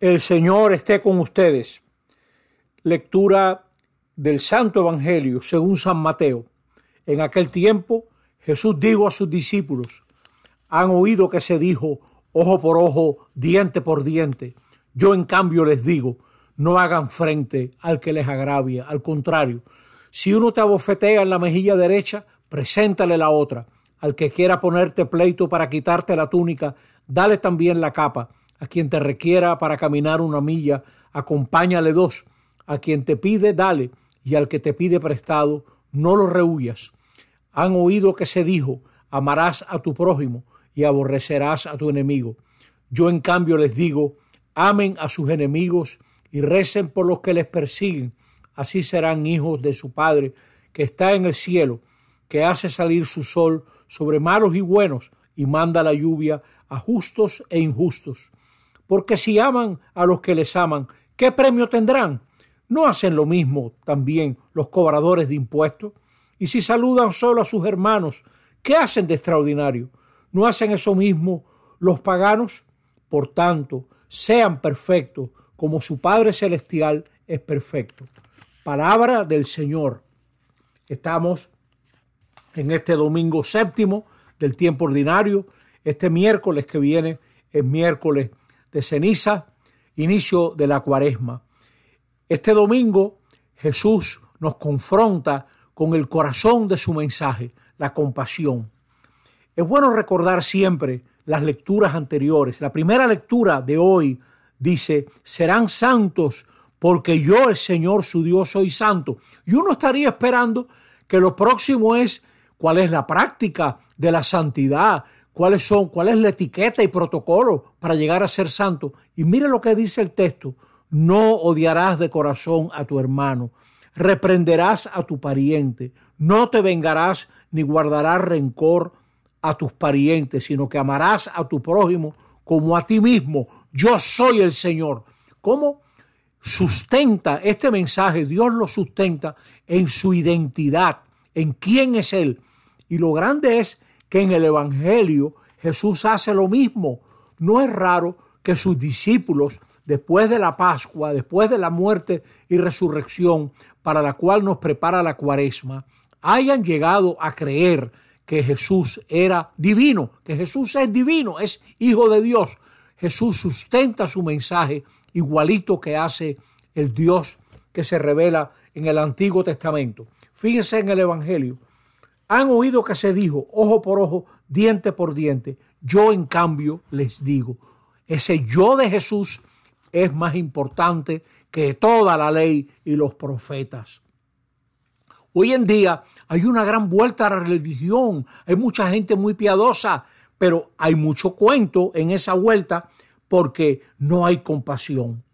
El Señor esté con ustedes. Lectura del Santo Evangelio según San Mateo. En aquel tiempo Jesús dijo a sus discípulos, han oído que se dijo ojo por ojo, diente por diente. Yo en cambio les digo, no hagan frente al que les agravia. Al contrario, si uno te abofetea en la mejilla derecha, preséntale la otra. Al que quiera ponerte pleito para quitarte la túnica, dale también la capa. A quien te requiera para caminar una milla, acompáñale dos. A quien te pide, dale, y al que te pide prestado, no lo rehuyas. Han oído que se dijo, amarás a tu prójimo y aborrecerás a tu enemigo. Yo en cambio les digo, amen a sus enemigos y recen por los que les persiguen. Así serán hijos de su Padre que está en el cielo, que hace salir su sol sobre malos y buenos y manda la lluvia a justos e injustos. Porque si aman a los que les aman, ¿qué premio tendrán? ¿No hacen lo mismo también los cobradores de impuestos? Y si saludan solo a sus hermanos, ¿qué hacen de extraordinario? ¿No hacen eso mismo los paganos? Por tanto, sean perfectos como su Padre Celestial es perfecto. Palabra del Señor. Estamos en este domingo séptimo del tiempo ordinario. Este miércoles que viene es miércoles de ceniza, inicio de la cuaresma. Este domingo Jesús nos confronta con el corazón de su mensaje, la compasión. Es bueno recordar siempre las lecturas anteriores. La primera lectura de hoy dice, serán santos porque yo, el Señor, su Dios, soy santo. Y uno estaría esperando que lo próximo es cuál es la práctica de la santidad, cuáles son, cuál es la etiqueta y protocolo para llegar a ser santo. Y mire lo que dice el texto, no odiarás de corazón a tu hermano, reprenderás a tu pariente, no te vengarás ni guardarás rencor a tus parientes, sino que amarás a tu prójimo como a ti mismo. Yo soy el Señor. ¿Cómo sustenta este mensaje? Dios lo sustenta en su identidad, en quién es Él. Y lo grande es que en el Evangelio Jesús hace lo mismo. No es raro que sus discípulos, después de la Pascua, después de la muerte y resurrección, para la cual nos prepara la cuaresma, hayan llegado a creer que Jesús era divino, que Jesús es divino, es hijo de Dios. Jesús sustenta su mensaje igualito que hace el Dios que se revela en el Antiguo Testamento. Fíjense en el Evangelio, han oído que se dijo ojo por ojo, diente por diente. Yo en cambio les digo, ese yo de Jesús es más importante que toda la ley y los profetas. Hoy en día hay una gran vuelta a la religión, hay mucha gente muy piadosa, pero hay mucho cuento en esa vuelta porque no hay compasión.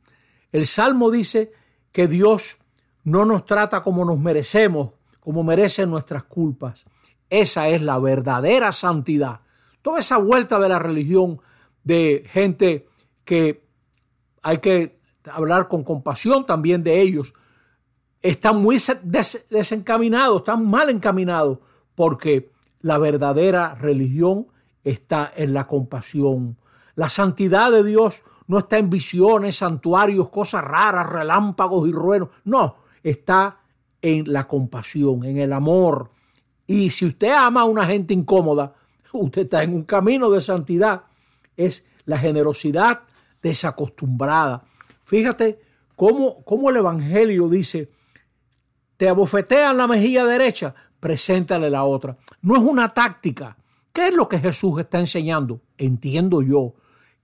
El Salmo dice que Dios no nos trata como nos merecemos, como merecen nuestras culpas. Esa es la verdadera santidad. Toda esa vuelta de la religión de gente que hay que hablar con compasión también de ellos, están muy desencaminados, están mal encaminados, porque la verdadera religión está en la compasión. La santidad de Dios no está en visiones, santuarios, cosas raras, relámpagos y ruenos. No, está en la compasión, en el amor. Y si usted ama a una gente incómoda, usted está en un camino de santidad. Es la generosidad desacostumbrada. Fíjate cómo, cómo el Evangelio dice, te abofetean la mejilla derecha, preséntale la otra. No es una táctica. ¿Qué es lo que Jesús está enseñando? Entiendo yo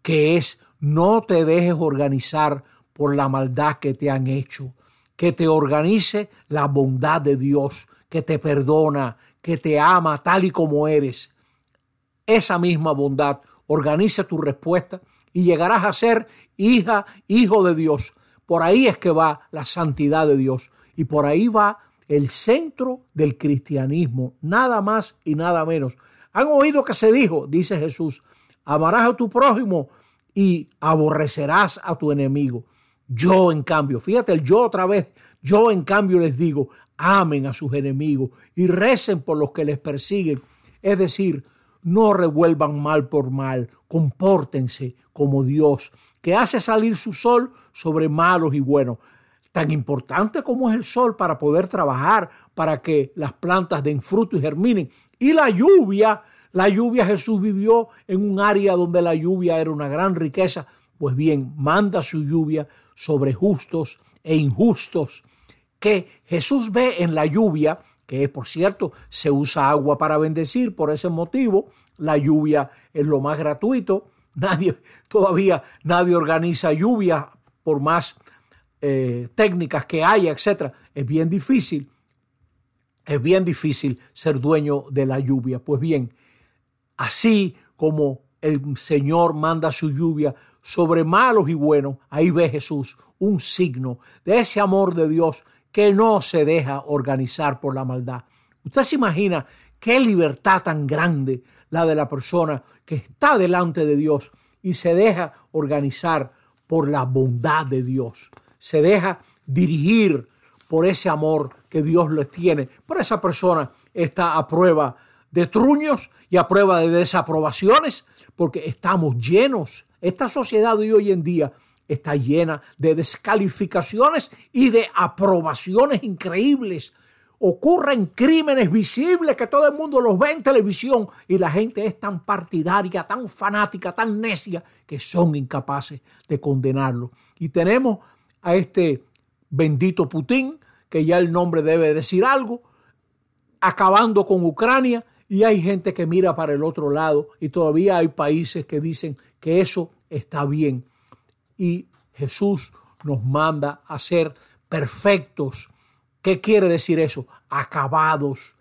que es no te dejes organizar por la maldad que te han hecho que te organice la bondad de Dios, que te perdona, que te ama tal y como eres. Esa misma bondad organice tu respuesta y llegarás a ser hija, hijo de Dios. Por ahí es que va la santidad de Dios y por ahí va el centro del cristianismo, nada más y nada menos. Han oído que se dijo, dice Jesús, amarás a tu prójimo y aborrecerás a tu enemigo. Yo, en cambio, fíjate yo otra vez, yo, en cambio, les digo, amen a sus enemigos y recen por los que les persiguen. Es decir, no revuelvan mal por mal, compórtense como Dios, que hace salir su sol sobre malos y buenos. Tan importante como es el sol para poder trabajar, para que las plantas den fruto y germinen. Y la lluvia, la lluvia Jesús vivió en un área donde la lluvia era una gran riqueza. Pues bien, manda su lluvia sobre justos e injustos, que Jesús ve en la lluvia, que por cierto se usa agua para bendecir, por ese motivo la lluvia es lo más gratuito, nadie todavía nadie organiza lluvia por más eh, técnicas que haya, etcétera. Es bien difícil, es bien difícil ser dueño de la lluvia. Pues bien, así como el Señor manda su lluvia sobre malos y buenos, ahí ve Jesús un signo de ese amor de Dios que no se deja organizar por la maldad. Usted se imagina qué libertad tan grande la de la persona que está delante de Dios y se deja organizar por la bondad de Dios. Se deja dirigir por ese amor que Dios le tiene. Por esa persona está a prueba de truños y a prueba de desaprobaciones, porque estamos llenos. Esta sociedad de hoy en día está llena de descalificaciones y de aprobaciones increíbles. Ocurren crímenes visibles que todo el mundo los ve en televisión y la gente es tan partidaria, tan fanática, tan necia que son incapaces de condenarlo. Y tenemos a este bendito Putin, que ya el nombre debe decir algo, acabando con Ucrania y hay gente que mira para el otro lado y todavía hay países que dicen que eso está bien y Jesús nos manda a ser perfectos. ¿Qué quiere decir eso? Acabados.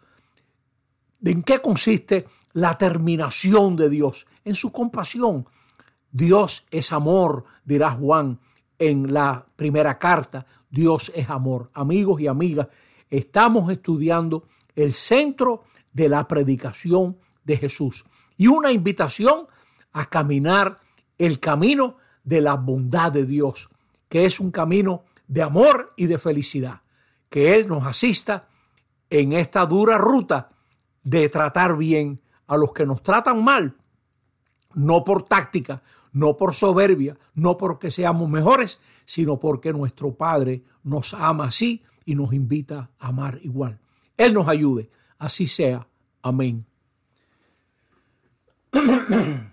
¿En qué consiste la terminación de Dios? En su compasión. Dios es amor, dirá Juan en la primera carta. Dios es amor. Amigos y amigas, estamos estudiando el centro de la predicación de Jesús y una invitación a caminar el camino de la bondad de Dios, que es un camino de amor y de felicidad. Que Él nos asista en esta dura ruta de tratar bien a los que nos tratan mal, no por táctica, no por soberbia, no porque seamos mejores, sino porque nuestro Padre nos ama así y nos invita a amar igual. Él nos ayude, así sea. Amén.